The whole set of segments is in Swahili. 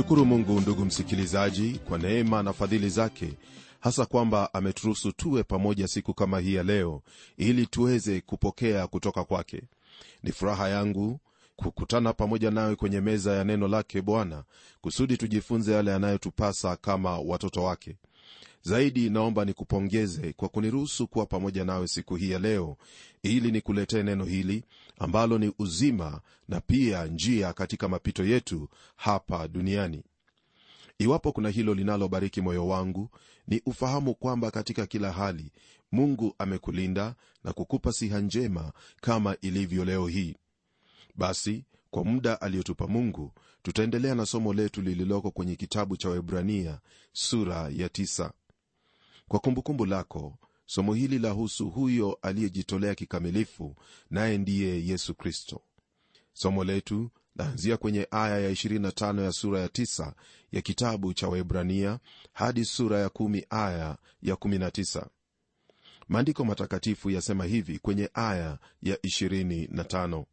namshukuru mungu ndugu msikilizaji kwa neema na fadhili zake hasa kwamba ameturuhusu tuwe pamoja siku kama hii ya leo ili tuweze kupokea kutoka kwake. Ni furaha yangu kukutana pamoja nawe kwenye meza ya neno lake bwana kusudi tujifunze yale yanayotupasa kama watoto wake. Zaidi naomba nikupongeze kwa kuniruhusu kuwa pamoja nawe siku hii ya leo ili nikuletee neno hili ambalo ni uzima na pia njia katika mapito yetu hapa duniani. Iwapo kuna hilo linalobariki moyo wangu ni ufahamu kwamba katika kila hali mungu amekulinda na kukupa siha njema kama ilivyo leo hii. Basi kwa muda aliyotupa mungu tutaendelea na somo letu lililoko kwenye kitabu cha webrania sura ya 9 kwa kumbukumbu lako somo hili lahusu huyo aliyejitolea kikamilifu naye ndiye yesu kristo. Somo letu laanzia kwenye aya ya 25 ya sura ya 9 ya kitabu cha waebrania hadi sura ya 1 aya ya 19 maandiko matakatifu yasema hivi kwenye aya ya 25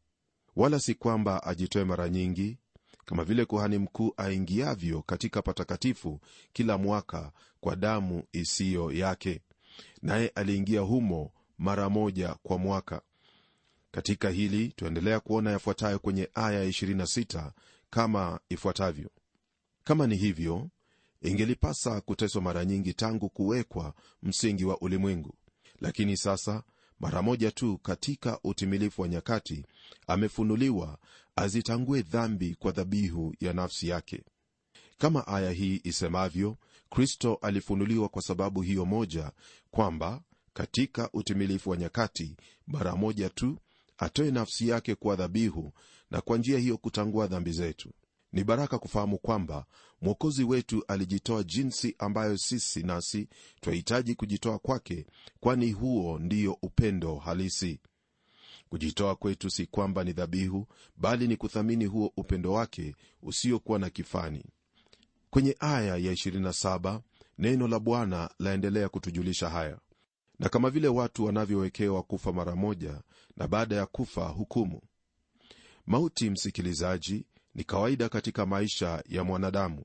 wala si kwamba ajitoe mara nyingi kama vile kuhani mkuu aingiavyo katika patakatifu kila mwaka kwa damu isiyo yake naye aliingia humo mara moja kwa mwaka. Katika hili tuendelea kuona yafuatayo kwenye aya ya 26 kama ifuatavyo. Kama ni hivyo ingelipasa kuteswa mara nyingi tangu kuwekwa msingi wa ulimwengu. Lakini sasa mara moja tu katika utimilifu wa nyakati amefunuliwa azitangue dhambi kwa dhabihu ya nafsi yake. Kama aya hii isemavyo kristo alifunuliwa kwa sababu hiyo moja kwamba katika utimilifu wa nyakati mara moja tu atoe nafsi yake kuwa dhabihu na kwa njia hiyo kutangua dhambi zetu. Ni baraka kufahamu kwamba mwokozi wetu alijitoa jinsi ambayo sisi nasi twahitaji kujitoa kwake kwani huo ndiyo upendo halisi. Kujitoa kwetu si kwamba ni dhabihu bali ni kuthamini huo upendo wake usiokuwa na kifani kwenye aya ya 27 neno la bwana laendelea kutujulisha haya. Na kama vile watu wanavyowekewa kufa mara moja na baada ya kufa hukumu. Mauti msikilizaji ni kawaida katika maisha ya mwanadamu.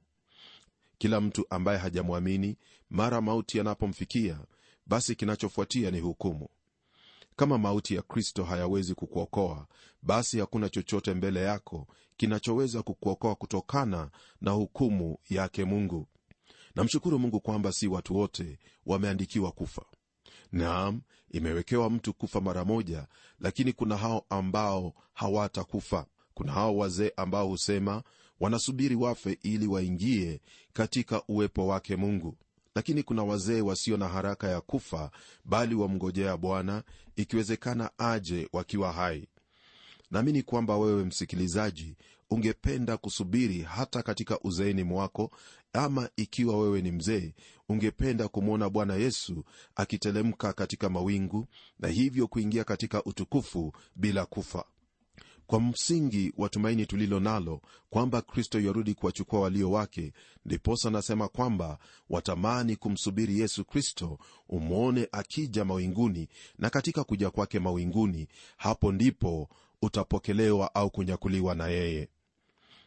Kila mtu ambaye hajamwamini mara mauti yanapomfikia basi kinachofuatia ni hukumu kama mauti ya kristo hayawezi kukuokoa basi hakuna chochote mbele yako kinachoweza kukuokoa kutokana na hukumu yake mungu. Namshukuru mungu kwamba si watu wote wameandikiwa kufa. Naam imewekewa mtu kufa mara moja lakini kuna hao ambao hawatakufa. Kuna hao wazee ambao husema wanasubiri wafe ili waingie katika uwepo wake mungu lakini kuna wazee wasio na haraka ya kufa bali wamngojea bwana ikiwezekana aje wakiwa hai. Naamini kwamba wewe msikilizaji ungependa kusubiri hata katika uzeeni mwako ama ikiwa wewe ni mzee ungependa kumwona bwana yesu akitelemka katika mawingu na hivyo kuingia katika utukufu bila kufa kwa msingi wa tumaini tulilo nalo kwamba kristo yarudi kuwachukua walio wake ndiposa nasema kwamba watamani kumsubiri yesu kristo umwone akija mawinguni na katika kuja kwake mawinguni hapo ndipo utapokelewa au kunyakuliwa na yeye.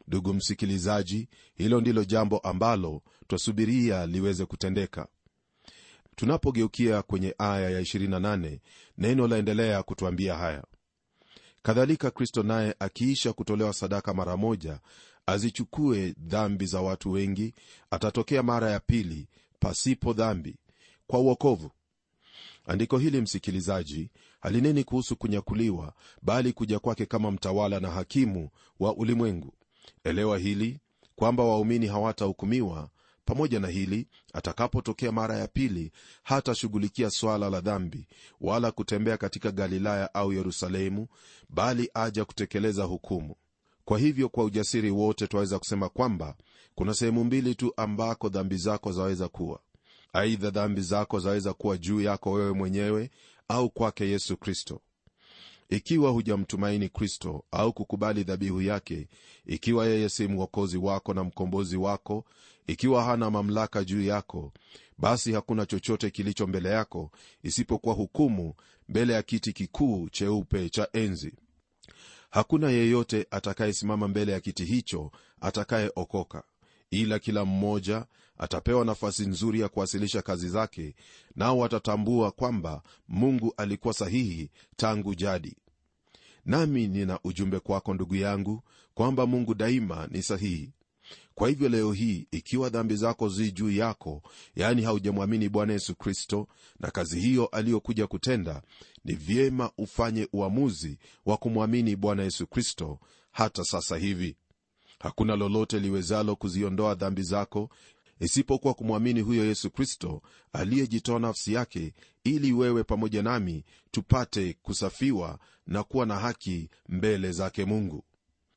Ndugu msikilizaji hilo ndilo jambo ambalo twasubiria liweze kutendeka. Tunapogeukia kwenye aya ya 28 neno laendelea kutwambia haya kadhalika kristo naye akiisha kutolewa sadaka mara moja azichukue dhambi za watu wengi atatokea mara ya pili pasipo dhambi. Kwa uokovu andiko hili msikilizaji halineni kuhusu kunyakuliwa bali kuja kwake kama mtawala na hakimu wa ulimwengu. Elewa hili kwamba waumini hawatahukumiwa pamoja na hili atakapotokea mara ya pili hatashughulikia swala la dhambi wala kutembea katika galilaya au yerusalemu bali aja kutekeleza hukumu. Kwa hivyo kwa ujasiri wote twaweza kusema kwamba kuna sehemu mbili tu ambako dhambi zako zaweza kuwa. Aidha dhambi zako zaweza kuwa juu yako wewe mwenyewe au kwake yesu kristo. Ikiwa hujamtumaini kristo au kukubali dhabihu yake ikiwa yeye si mwokozi wako na mkombozi wako ikiwa hana mamlaka juu yako basi hakuna chochote kilicho mbele yako isipokuwa hukumu mbele ya kiti kikuu cheupe cha enzi. Hakuna yeyote atakayesimama mbele ya kiti hicho atakayeokoka ila kila mmoja atapewa nafasi nzuri ya kuwasilisha kazi zake nao watatambua kwamba mungu alikuwa sahihi tangu jadi. Nami nina ujumbe kwako ndugu yangu kwamba mungu daima ni sahihi kwa hivyo leo hii ikiwa dhambi zako zi juu yako yaani haujamwamini bwana yesu kristo na kazi hiyo aliyokuja kutenda ni vyema ufanye uamuzi wa kumwamini bwana yesu kristo hata sasa hivi. Hakuna lolote liwezalo kuziondoa dhambi zako isipokuwa kumwamini huyo yesu kristo aliyejitoa nafsi yake ili wewe pamoja nami tupate kusafiwa na kuwa na haki mbele zake mungu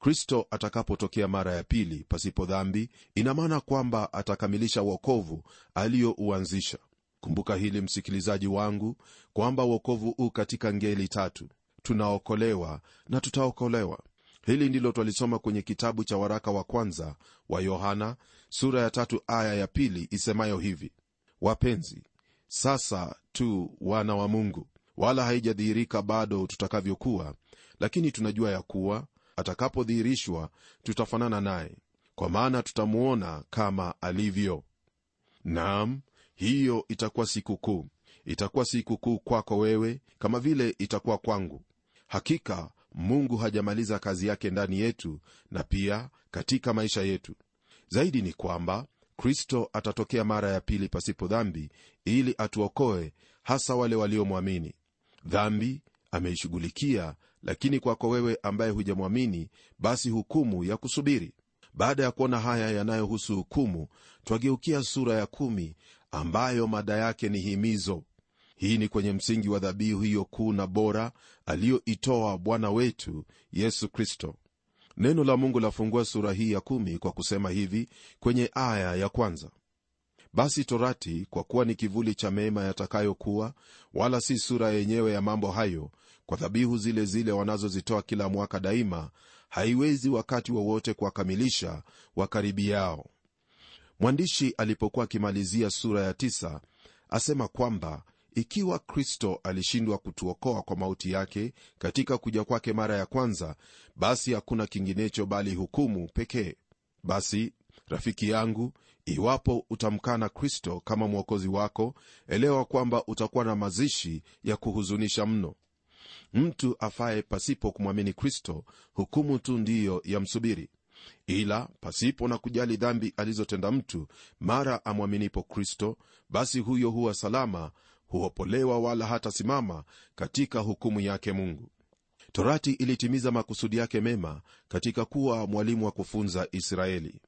kristo atakapotokea mara ya pili pasipo dhambi ina maana kwamba atakamilisha uokovu aliyouanzisha kumbuka hili msikilizaji wangu kwamba uokovu huu katika ngeli tatu. Tunaokolewa na tutaokolewa. Hili ndilo twalisoma kwenye kitabu cha waraka wa kwanza wa yohana sura ya tatu aya ya pili isemayo hivi. Wapenzi sasa tu wana wa mungu wala haijadhihirika bado tutakavyokuwa lakini tunajua ya kuwa atakapodhihirishwa tutafanana naye kwa maana tutamuona kama alivyo. Nam hiyo itakuwa siku kuu itakuwa siku kuu kwako wewe kama vile itakuwa kwangu. Hakika mungu hajamaliza kazi yake ndani yetu na pia katika maisha yetu. Zaidi ni kwamba kristo atatokea mara ya pili pasipo dhambi ili atuokoe hasa wale waliomwamini. Dhambi ameishughulikia lakini kwako wewe ambaye hujamwamini basi hukumu ya kusubiri. Baada ya kuona haya yanayohusu hukumu twageukia sura ya kumi ambayo mada yake ni himizo. Hii ni kwenye msingi wa dhabihu hiyo kuu na bora aliyoitoa bwana wetu yesu kristo. Neno la mungu lafungua sura hii ya kumi kwa kusema hivi kwenye aya ya kwanza. Basi torati kwa kuwa ni kivuli cha mema yatakayokuwa wala si sura yenyewe ya mambo hayo kwa dhabihu zile zile wanazozitoa kila mwaka daima haiwezi wakati wowote wa kuwakamilisha wakaribi yao mwandishi alipokuwa akimalizia sura ya tisa asema kwamba ikiwa kristo alishindwa kutuokoa kwa mauti yake katika kuja kwake mara ya kwanza basi hakuna kinginecho bali hukumu pekee. Basi rafiki yangu iwapo utamkana kristo kama mwokozi wako elewa kwamba utakuwa na mazishi ya kuhuzunisha mno mtu afaye pasipo kumwamini kristo hukumu tu ndiyo yamsubiri ila pasipo na kujali dhambi alizotenda mtu mara amwaminipo kristo basi huyo huwa salama huopolewa wala hatasimama katika hukumu yake mungu. Torati ilitimiza makusudi yake mema katika kuwa mwalimu wa kufunza israeli.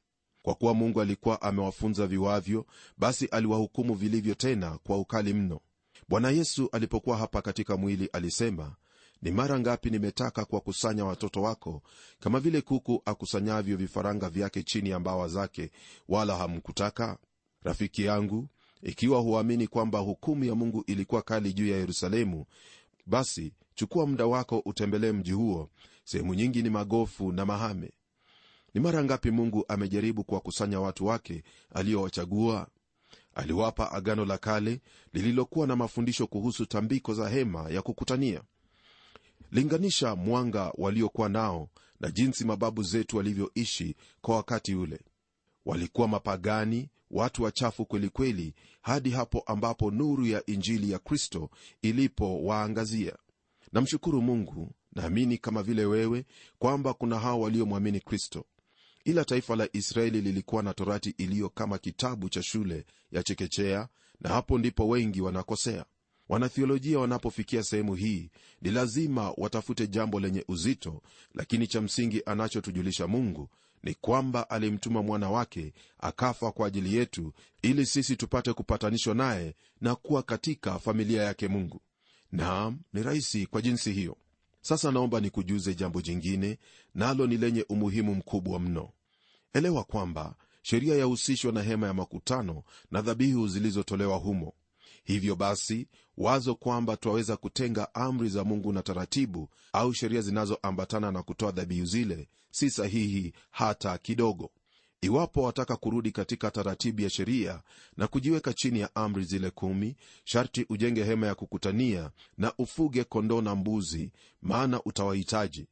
Kwa kuwa mungu alikuwa amewafunza viwavyo basi aliwahukumu vilivyo tena kwa ukali mno. Bwana yesu alipokuwa hapa katika mwili alisema ni mara ngapi nimetaka kuwakusanya watoto wako? Kama vile kuku akusanyavyo vifaranga vyake chini ya mbawa zake wala hamkutaka? Rafiki yangu ikiwa huamini kwamba hukumu ya mungu ilikuwa kali juu ya yerusalemu basi chukua muda wako utembelee mji huo. Sehemu nyingi ni magofu na mahame. Ni mara ngapi mungu amejaribu kuwakusanya watu wake aliyowachagua aliwapa agano la kale lililokuwa na mafundisho kuhusu tambiko za hema ya kukutania linganisha mwanga waliokuwa nao na jinsi mababu zetu walivyoishi kwa wakati ule. Walikuwa mapagani watu wachafu kwelikweli hadi hapo ambapo nuru ya injili ya kristo ilipowaangazia. Namshukuru mungu naamini kama vile wewe kwamba kuna hao waliomwamini kristo. Ila taifa la israeli lilikuwa na torati iliyo kama kitabu cha shule ya chekechea na hapo ndipo wengi wanakosea wanathiolojia wanapofikia sehemu hii ni lazima watafute jambo lenye uzito lakini cha msingi anachotujulisha mungu ni kwamba alimtuma mwana wake akafa kwa ajili yetu ili sisi tupate kupatanishwa naye na kuwa katika familia yake mungu. Naam ni rahisi kwa jinsi hiyo. Sasa naomba nikujuze jambo jingine nalo ni lenye umuhimu mkubwa mno. Elewa kwamba sheria yahusishwa na hema ya makutano na dhabihu zilizotolewa humo hivyo basi wazo kwamba twaweza kutenga amri za mungu na taratibu au sheria zinazoambatana na kutoa dhabihu zile si sahihi hata kidogo. Iwapo wataka kurudi katika taratibu ya sheria na kujiweka chini ya amri zile kumi sharti ujenge hema ya kukutania na ufuge kondoo na mbuzi maana utawahitaji.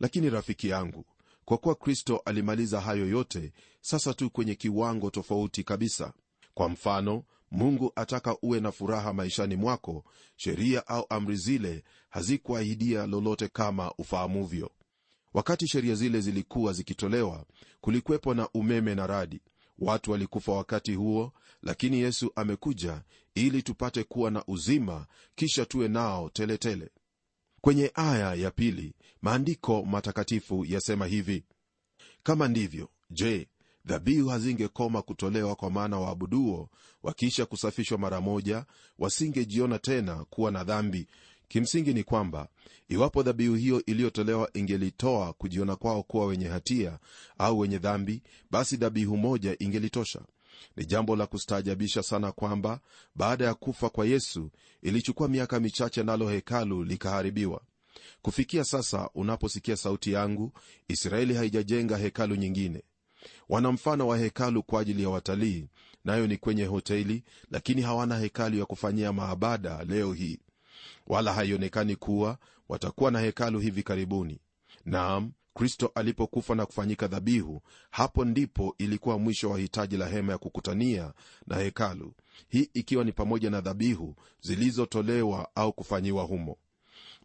Lakini rafiki yangu kwa kuwa kristo alimaliza hayo yote sasa tu kwenye kiwango tofauti kabisa. Kwa mfano mungu ataka uwe na furaha maishani mwako sheria au amri zile hazikuahidia lolote kama ufahamuvyo. Wakati sheria zile zilikuwa zikitolewa kulikwepo na umeme na radi. Watu walikufa wakati huo lakini yesu amekuja ili tupate kuwa na uzima kisha tuwe nao teletele. Tele. kwenye aya ya pili maandiko matakatifu yasema hivi. Kama ndivyo je dhabihu hazingekoma kutolewa kwa maana waabuduo wakiisha kusafishwa mara moja wasingejiona tena kuwa na dhambi. Kimsingi ni kwamba iwapo dhabihu hiyo iliyotolewa ingelitoa kujiona kwao kuwa wenye hatia au wenye dhambi basi dhabihu moja ingelitosha. Ni jambo la kustaajabisha sana kwamba baada ya kufa kwa yesu ilichukua miaka michache nalo hekalu likaharibiwa. Kufikia sasa unaposikia sauti yangu israeli haijajenga hekalu nyingine wana mfano wa hekalu kwa ajili ya watalii nayo ni kwenye hoteli lakini hawana hekalu ya kufanyia maabada leo hii. Wala haionekani kuwa watakuwa na hekalu hivi karibuni. Naam kristo alipokufa na kufanyika dhabihu hapo ndipo ilikuwa mwisho wa hitaji la hema ya kukutania na hekalu. Hii ikiwa ni pamoja na dhabihu zilizotolewa au kufanyiwa humo.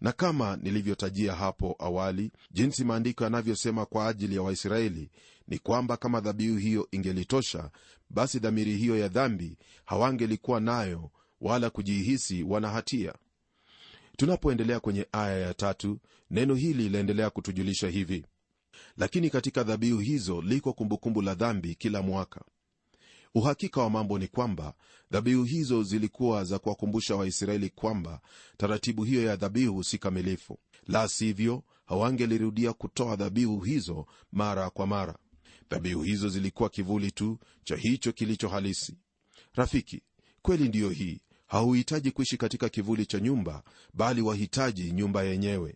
Na kama nilivyotajia hapo awali jinsi maandiko yanavyosema kwa ajili ya waisraeli ni kwamba kama dhabihu hiyo ingelitosha basi dhamiri hiyo ya dhambi hawangelikuwa nayo wala kujihisi wana hatia. Tunapoendelea kwenye aya ya tatu neno hili laendelea kutujulisha hivi. Lakini katika dhabihu hizo liko kumbukumbu la dhambi kila mwaka. Uhakika wa mambo ni kwamba dhabihu hizo zilikuwa za kuwakumbusha waisraeli kwamba taratibu hiyo ya dhabihu si kamilifu. La sivyo hawangelirudia kutoa dhabihu hizo mara kwa mara dhabihu hizo zilikuwa kivuli tu cha hicho kilicho halisi. Rafiki kweli ndiyo hii. Hauhitaji kuishi katika kivuli cha nyumba bali wahitaji nyumba yenyewe.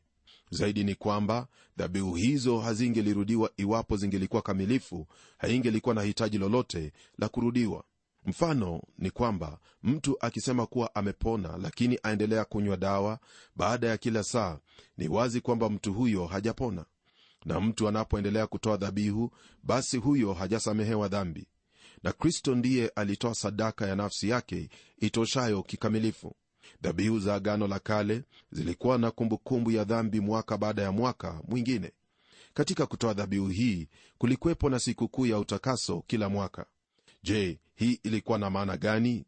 Zaidi ni kwamba dhabihu hizo hazingelirudiwa iwapo zingelikuwa kamilifu haingelikuwa na hitaji lolote la kurudiwa. Mfano ni kwamba mtu akisema kuwa amepona lakini aendelea kunywa dawa baada ya kila saa ni wazi kwamba mtu huyo hajapona na mtu anapoendelea kutoa dhabihu basi huyo hajasamehewa dhambi. Na kristo ndiye alitoa sadaka ya nafsi yake itoshayo kikamilifu. Dhabihu za agano la kale zilikuwa na kumbukumbu ya dhambi mwaka baada ya mwaka mwingine. Katika kutoa dhabihu hii kulikuwepo na sikukuu ya utakaso kila mwaka. Je hii ilikuwa na maana gani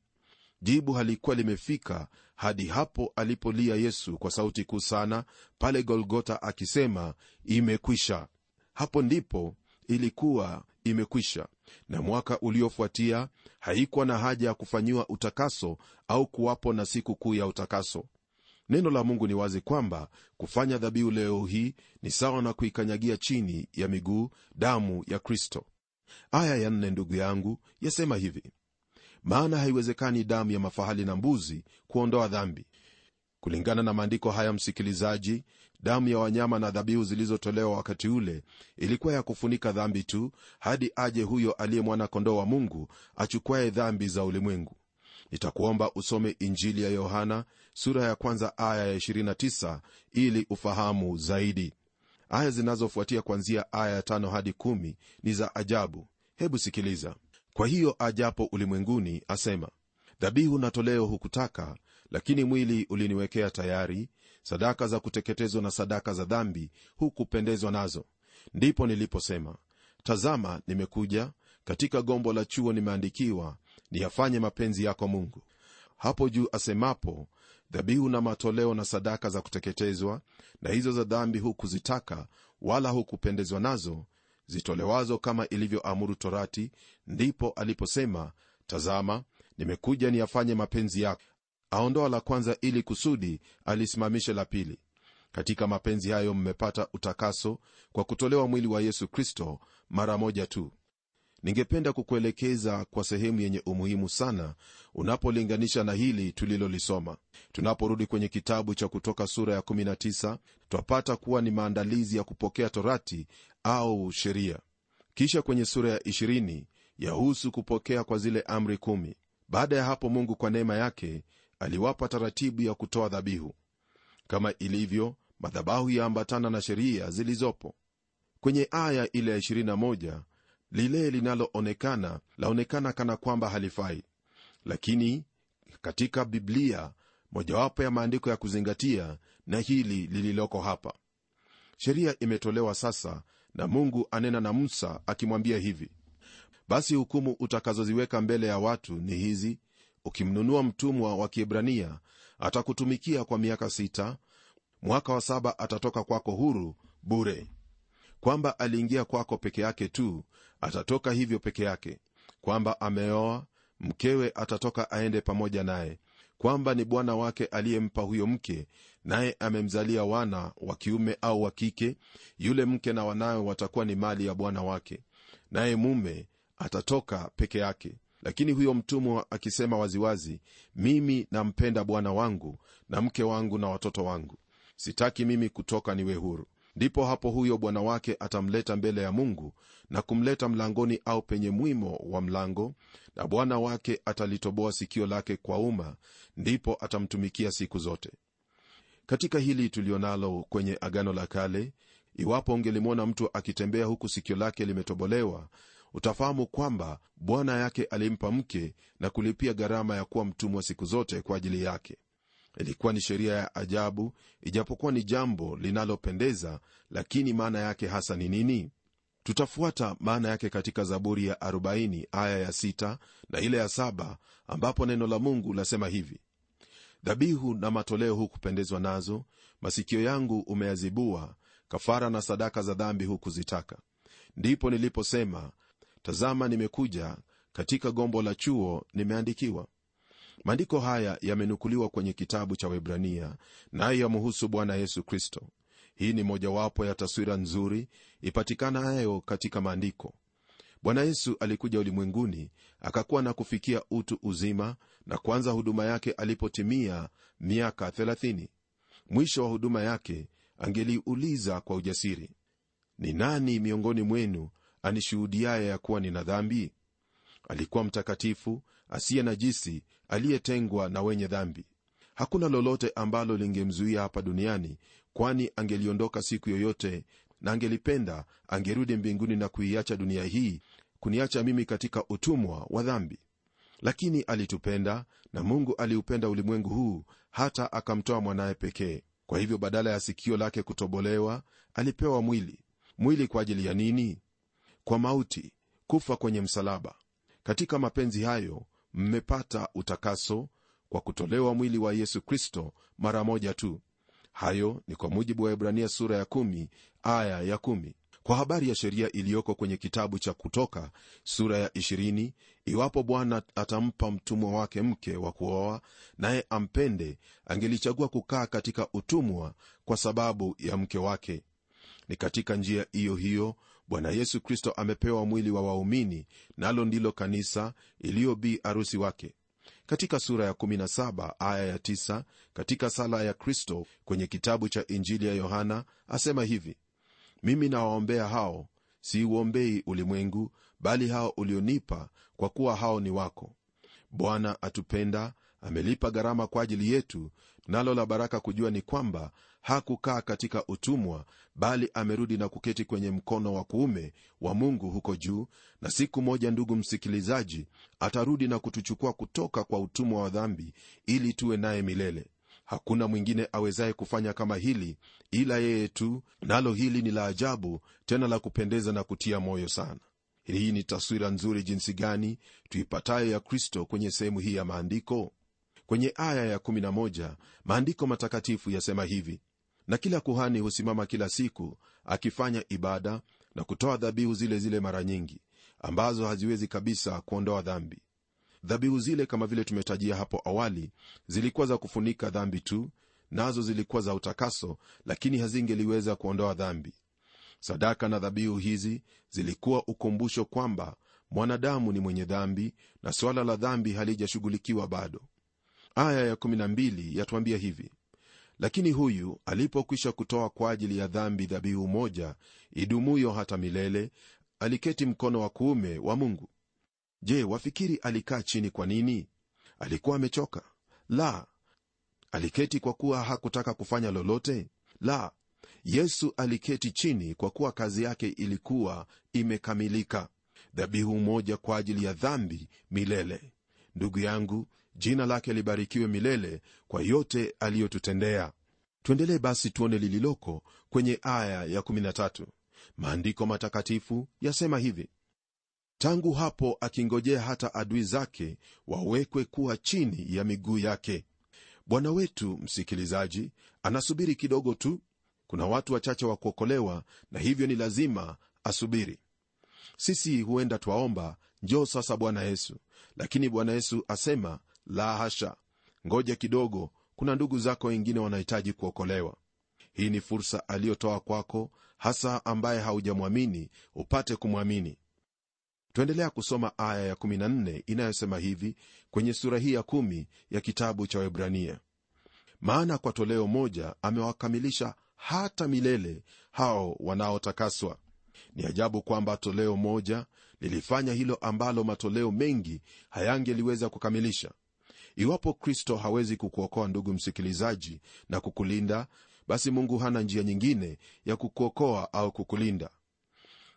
jibu halikuwa limefika hadi hapo alipolia yesu kwa sauti kuu sana pale golgota akisema imekwisha. Hapo ndipo ilikuwa imekwisha na mwaka uliofuatia haikuwa na haja ya kufanyiwa utakaso au kuwapo na siku kuu ya utakaso. Neno la mungu ni wazi kwamba kufanya dhabihu leo hii ni sawa na kuikanyagia chini ya miguu damu ya kristo. Aya ya nne ndugu yangu yasema hivi maana haiwezekani damu ya mafahali na mbuzi kuondoa dhambi. Kulingana na maandiko haya msikilizaji damu ya wanyama na dhabihu zilizotolewa wakati ule ilikuwa ya kufunika dhambi tu hadi aje huyo aliye mwana-kondoo wa mungu achukwaye dhambi za ulimwengu. Nitakuomba usome injili ya yohana sura ya kwanza aya ya 29 ili ufahamu zaidi. Aya zinazofuatia kuanzia aya ya 5 hadi 1 ni za ajabu. Hebu sikiliza kwa hiyo ajapo ulimwenguni asema dhabihu na toleo hukutaka lakini mwili uliniwekea tayari sadaka za kuteketezwa na sadaka za dhambi hukupendezwa nazo. Ndipo niliposema tazama nimekuja katika gombo la chuo nimeandikiwa niyafanye mapenzi yako mungu hapo juu asemapo dhabihu na matoleo na sadaka za kuteketezwa na hizo za dhambi hukuzitaka wala hukupendezwa nazo zitolewazo kama ilivyoamuru torati ndipo aliposema tazama nimekuja niyafanye mapenzi yako. Aondoa la kwanza ili kusudi alisimamishe la pili. Katika mapenzi hayo mmepata utakaso kwa kutolewa mwili wa yesu kristo mara moja tu. Ningependa kukuelekeza kwa sehemu yenye umuhimu sana unapolinganisha na hili tulilolisoma. Tunaporudi kwenye kitabu cha kutoka sura ya 19 twapata kuwa ni maandalizi ya kupokea torati au sheria. Kisha kwenye sura ya 20 yahusu kupokea kwa zile amri kumi. Baada ya hapo mungu kwa neema yake aliwapa taratibu ya kutoa dhabihu. Kama ilivyo madhabahu yaambatana na sheria zilizopo. Kwenye aya ile ya 21 lile linaloonekana laonekana kana kwamba halifai. Lakini katika biblia mojawapo ya maandiko ya kuzingatia na hili lililoko hapa. Sheria imetolewa sasa na mungu anena na musa akimwambia hivi basi hukumu utakazoziweka mbele ya watu ni hizi. Ukimnunua mtumwa wa kiebrania atakutumikia kwa miaka sita. Mwaka wa saba atatoka kwako huru bure. Kwamba aliingia kwako peke yake tu atatoka hivyo peke yake. Kwamba ameoa mkewe atatoka aende pamoja naye. Kwamba ni bwana wake aliyempa huyo mke naye amemzalia wana wa kiume au wa kike yule mke na wanawe watakuwa ni mali ya bwana wake naye mume atatoka peke yake. Lakini huyo mtumwa akisema waziwazi mimi nampenda bwana wangu na mke wangu na watoto wangu. Sitaki mimi kutoka niwe huru. Ndipo hapo huyo bwana wake atamleta mbele ya mungu na kumleta mlangoni au penye mwimo wa mlango na bwana wake atalitoboa sikio lake kwa umma ndipo atamtumikia siku zote katika hili tulionalo kwenye agano la kale iwapo ungelimwona mtu akitembea huku sikio lake limetobolewa utafahamu kwamba bwana yake alimpa mke na kulipia gharama ya kuwa mtumwa siku zote kwa ajili yake. Ilikuwa ni sheria ya ajabu ijapokuwa ni jambo linalopendeza lakini maana yake hasa ni nini? Tutafuata maana yake katika zaburi ya 40 aya ya 6 na ile ya 7 ambapo neno la mungu lasema hivi dhabihu na matoleo hukupendezwa nazo masikio yangu umeyazibua kafara na sadaka za dhambi hukuzitaka. Ndipo niliposema tazama nimekuja katika gombo la chuo nimeandikiwa. Maandiko haya yamenukuliwa kwenye kitabu cha webrania nayo yamuhusu bwana yesu kristo. Hii ni mojawapo ya taswira nzuri ipatikanayo katika maandiko. Bwana yesu alikuja ulimwenguni akakuwa na kufikia utu uzima na kuanza huduma yake alipotimia miaka 30 mwisho wa huduma yake angeliuliza kwa ujasiri ni nani miongoni mwenu anishuhudiaye ya kuwa nina dhambi? Alikuwa mtakatifu asiye najisi aliyetengwa na wenye dhambi. Hakuna lolote ambalo lingemzuia hapa duniani kwani angeliondoka siku yoyote na angelipenda angerudi mbinguni na kuiacha dunia hii kuniacha mimi katika utumwa wa dhambi lakini alitupenda na mungu aliupenda ulimwengu huu hata akamtoa mwanaye pekee. Kwa hivyo badala ya sikio lake kutobolewa alipewa mwili. Mwili kwa ajili ya nini? Kwa mauti kufa kwenye msalaba. Katika mapenzi hayo mmepata utakaso kwa kutolewa mwili wa yesu kristo mara moja tu. Hayo ni kwa mujibu wa ibrania sura ya kumi, aya ya kumi. Kwa habari ya sheria iliyoko kwenye kitabu cha kutoka sura ya 20 iwapo bwana atampa mtumwa wake mke wa kuoa naye ampende angelichagua kukaa katika utumwa kwa sababu ya mke wake. Ni katika njia hiyo hiyo bwana yesu kristo amepewa mwili wa waumini nalo ndilo kanisa iliyobii arusi wake. Katika sura ya 17 aya ya 9 katika sala ya kristo kwenye kitabu cha injili ya yohana asema hivi mimi nawaombea hao siuombei ulimwengu bali hao ulionipa kwa kuwa hao ni wako. Bwana atupenda amelipa gharama kwa ajili yetu nalo la baraka kujua ni kwamba hakukaa katika utumwa bali amerudi na kuketi kwenye mkono wa kuume wa mungu huko juu na siku moja ndugu msikilizaji atarudi na kutuchukua kutoka kwa utumwa wa dhambi ili tuwe naye milele hakuna mwingine awezaye kufanya kama hili ila yeye tu. Nalo hili ni la ajabu tena la kupendeza na kutia moyo sana. Hii ni taswira nzuri jinsi gani tuipatayo ya kristo kwenye sehemu hii ya maandiko. Kwenye aya ya11 maandiko matakatifu yasema hivi na kila kuhani husimama kila siku akifanya ibada na kutoa dhabihu zile zile mara nyingi ambazo haziwezi kabisa kuondoa dhambi dhabihu zile kama vile tumetajia hapo awali zilikuwa za kufunika dhambi tu nazo zilikuwa za utakaso lakini hazingeliweza kuondoa dhambi. Sadaka na dhabihu hizi zilikuwa ukumbusho kwamba mwanadamu ni mwenye dhambi na suala la dhambi halijashughulikiwa bado. Aya ya12 yatuambia hivi lakini huyu alipokwisha kutoa kwa ajili ya dhambi dhabihu moja idumuyo hata milele aliketi mkono wa kuume wa mungu je wafikiri alikaa chini kwa nini? Alikuwa amechoka. La aliketi kwa kuwa hakutaka kufanya lolote? La yesu aliketi chini kwa kuwa kazi yake ilikuwa imekamilika. Dhabihu moja kwa ajili ya dhambi milele. Ndugu yangu jina lake libarikiwe milele kwa yote aliyotutendea. Tuendelee basi tuone lililoko kwenye aya ya 13 maandiko matakatifu yasema hivi tangu hapo akingojea hata adui zake wawekwe kuwa chini ya miguu yake. Bwana wetu msikilizaji anasubiri kidogo tu. Kuna watu wachache wa kuokolewa na hivyo ni lazima asubiri. Sisi huenda twaomba njoo sasa bwana yesu. Lakini bwana yesu asema la hasha. Ngoja kidogo kuna ndugu zako wengine wanahitaji kuokolewa. Hii ni fursa aliyotoa kwako hasa ambaye haujamwamini upate kumwamini twaendelea kusoma aya ya 14 inayosema hivi kwenye sura hii ya 1 ya kitabu cha webrania maana kwa toleo moja amewakamilisha hata milele hao wanaotakaswa. Ni ajabu kwamba toleo moja lilifanya hilo ambalo matoleo mengi hayangeliweza kukamilisha. Iwapo kristo hawezi kukuokoa ndugu msikilizaji na kukulinda basi mungu hana njia nyingine ya kukuokoa au kukulinda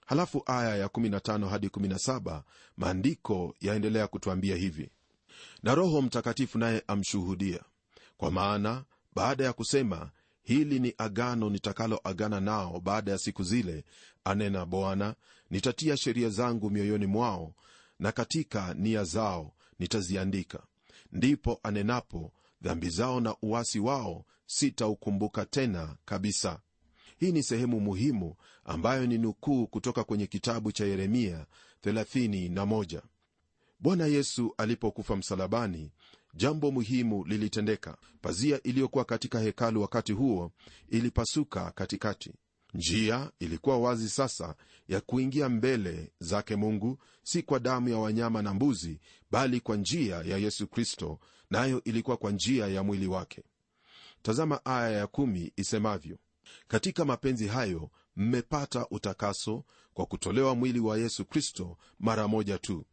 halafu aya ya 15 hadi 17 maandiko yaendelea kutwambia hivi. Na roho mtakatifu naye amshuhudia kwa maana baada ya kusema hili ni agano nitakaloagana nao baada ya siku zile anena bwana nitatia sheria zangu mioyoni mwao na katika nia zao nitaziandika. Ndipo anenapo dhambi zao na uwasi wao sitaukumbuka tena kabisa hii ni sehemu muhimu ambayo ni nukuu kutoka kwenye kitabu cha yeremia 31 bwana yesu alipokufa msalabani jambo muhimu lilitendeka. Pazia iliyokuwa katika hekalu wakati huo ilipasuka katikati. Njia ilikuwa wazi sasa ya kuingia mbele zake mungu si kwa damu ya wanyama na mbuzi bali kwa njia ya yesu kristo nayo ilikuwa kwa njia ya mwili wake. Tazama aya ya kumi isemavyo katika mapenzi hayo mmepata utakaso kwa kutolewa mwili wa yesu kristo mara moja tu.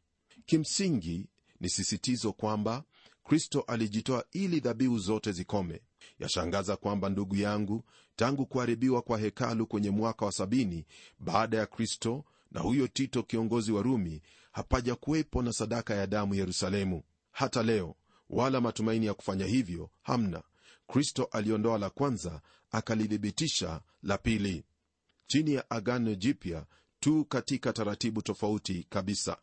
Kimsingi ni sisitizo kwamba kristo alijitoa ili dhabihu zote zikome. Yashangaza kwamba ndugu yangu tangu kuharibiwa kwa hekalu kwenye mwaka wa sabini baada ya kristo na huyo tito kiongozi wa rumi hapaja kuwepo na sadaka ya damu yerusalemu. Hata leo wala matumaini ya kufanya hivyo hamna. Kristo aliondoa la kwanza akalithibitisha la pili. Chini ya agano jipya tu katika taratibu tofauti kabisa.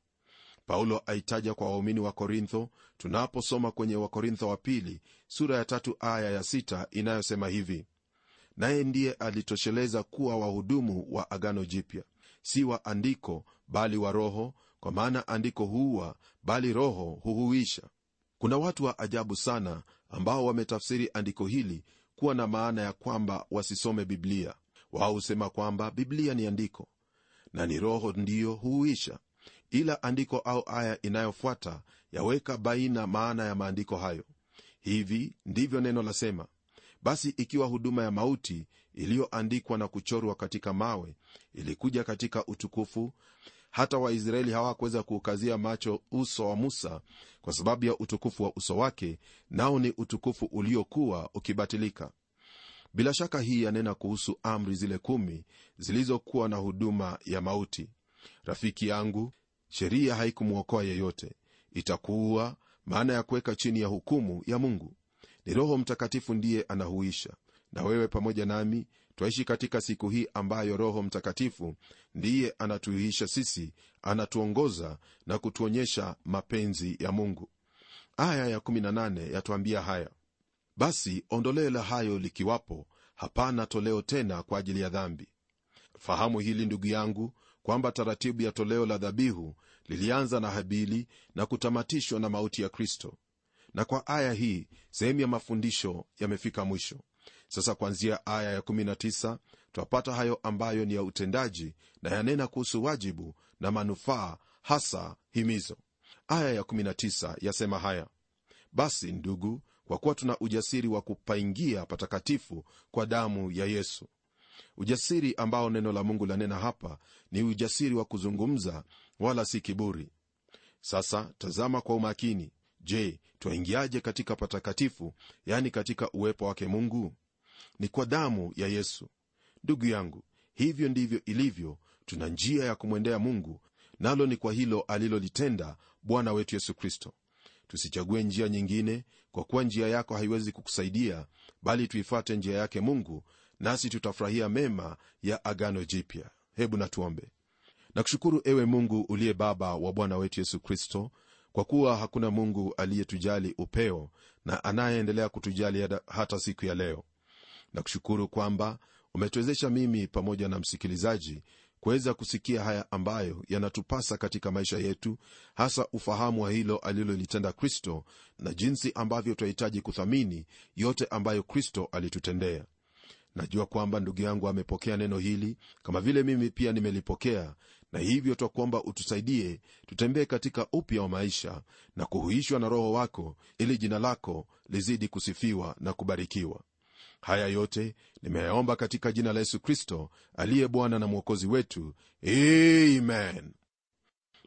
Paulo aitaja kwa waumini wa korintho tunaposoma kwenye wakorintho wa pili sura ya tatu aya ya sita inayosema hivi. Naye ndiye alitosheleza kuwa wahudumu wa agano jipya si wa andiko bali wa roho kwa maana andiko huua bali roho huhuisha. Kuna watu wa ajabu sana ambao wametafsiri andiko hili kuwa na maana ya kwamba wasisome biblia. Wao husema kwamba biblia ni andiko na ni roho ndiyo huuisha, ila andiko au aya inayofuata yaweka baina maana ya maandiko hayo. Hivi ndivyo neno lasema. Basi ikiwa huduma ya mauti iliyoandikwa na kuchorwa katika mawe ilikuja katika utukufu hata waisraeli hawakuweza kuukazia macho uso wa musa kwa sababu ya utukufu wa uso wake nao ni utukufu uliokuwa ukibatilika. Bila shaka hii yanena kuhusu amri zile kumi zilizokuwa na huduma ya mauti. Rafiki yangu sheria haikumwokoa yeyote. Itakuwa maana ya kuweka chini ya hukumu ya mungu. Ni roho mtakatifu ndiye anahuisha. Na wewe pamoja nami twaishi katika siku hii ambayo roho mtakatifu ndiye anatuhuisha sisi anatuongoza na kutuonyesha mapenzi ya mungu. Aya ya18 yatuambia haya. Basi ondoleo la hayo likiwapo hapana toleo tena kwa ajili ya dhambi. Fahamu hili ndugu yangu kwamba taratibu ya toleo la dhabihu lilianza na habili na kutamatishwa na mauti ya kristo. Na kwa aya hii sehemu ya mafundisho yamefika mwisho. Sasa kuanzia aya ya19 twapata hayo ambayo ni ya utendaji na yanena kuhusu wajibu na manufaa hasa himizo. Aya ya19 yasema haya basi ndugu kwa kuwa tuna ujasiri wa kupaingia patakatifu kwa damu ya yesu ujasiri ambao neno la mungu lanena hapa ni ujasiri wa kuzungumza wala si kiburi. Sasa tazama kwa umakini. Je twaingiaje katika patakatifu yani katika uwepo wake mungu? Ni kwa damu ya yesu ndugu yangu hivyo ndivyo ilivyo. Tuna njia ya kumwendea mungu nalo ni kwa hilo alilolitenda bwana wetu yesu kristo. Tusichague njia nyingine kwa kuwa njia yako haiwezi kukusaidia bali tuifate njia yake mungu nasi tutafurahia mema ya agano jipya. Hebu natuombe nakushukuru ewe mungu uliye baba wa bwana wetu yesu kristo kwa kuwa hakuna mungu aliyetujali upeo na anayeendelea kutujali hata siku ya leo. Nakushukuru kwamba umetuwezesha mimi pamoja na msikilizaji kuweza kusikia haya ambayo yanatupasa katika maisha yetu hasa ufahamu wa hilo alilolitenda kristo na jinsi ambavyo twahitaji kuthamini yote ambayo kristo alitutendea. Najua kwamba ndugu yangu amepokea neno hili kama vile mimi pia nimelipokea na hivyo twakuomba utusaidie tutembee katika upya wa maisha na kuhuishwa na roho wako ili jina lako lizidi kusifiwa na kubarikiwa haya yote nimeyaomba katika jina la yesu kristo aliye bwana na mwokozi wetu. Amen.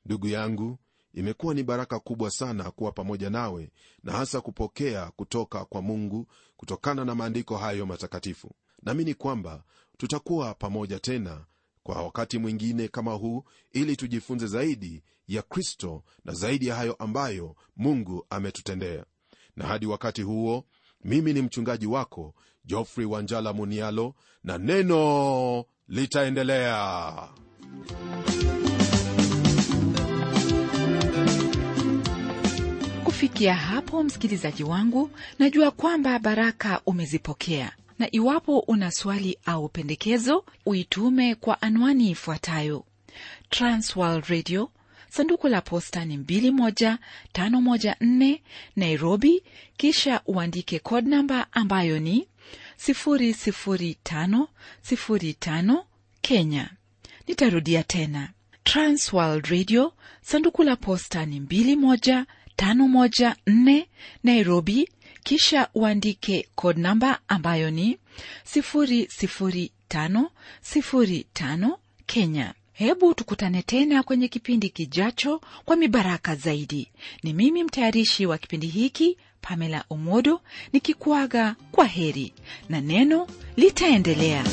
Ndugu yangu imekuwa ni baraka kubwa sana kuwa pamoja nawe na hasa kupokea kutoka kwa mungu kutokana na maandiko hayo matakatifu. Naamini kwamba tutakuwa pamoja tena kwa wakati mwingine kama huu ili tujifunze zaidi ya kristo na zaidi ya hayo ambayo mungu ametutendea. Na hadi wakati huo mimi ni mchungaji wako jofrey wanjala munialo na neno litaendelea. Kufikia hapo msikilizaji wangu najua kwamba baraka umezipokea. Na iwapo una swali au pendekezo uitume kwa anwani ifuatayo. Transworld radio sanduku la posta ni 21514 nairobi. Kisha uandike code namba ambayo ni 00505 kenya. Nitarudia tena. Transworld radio sanduku la posta ni 21514 nairobi. Kisha uandike code namba ambayo ni 00505 kenya hebu tukutane tena kwenye kipindi kijacho kwa mibaraka zaidi. Ni mimi mtayarishi wa kipindi hiki pamela omodo nikikuaga kwa heri. Na neno litaendelea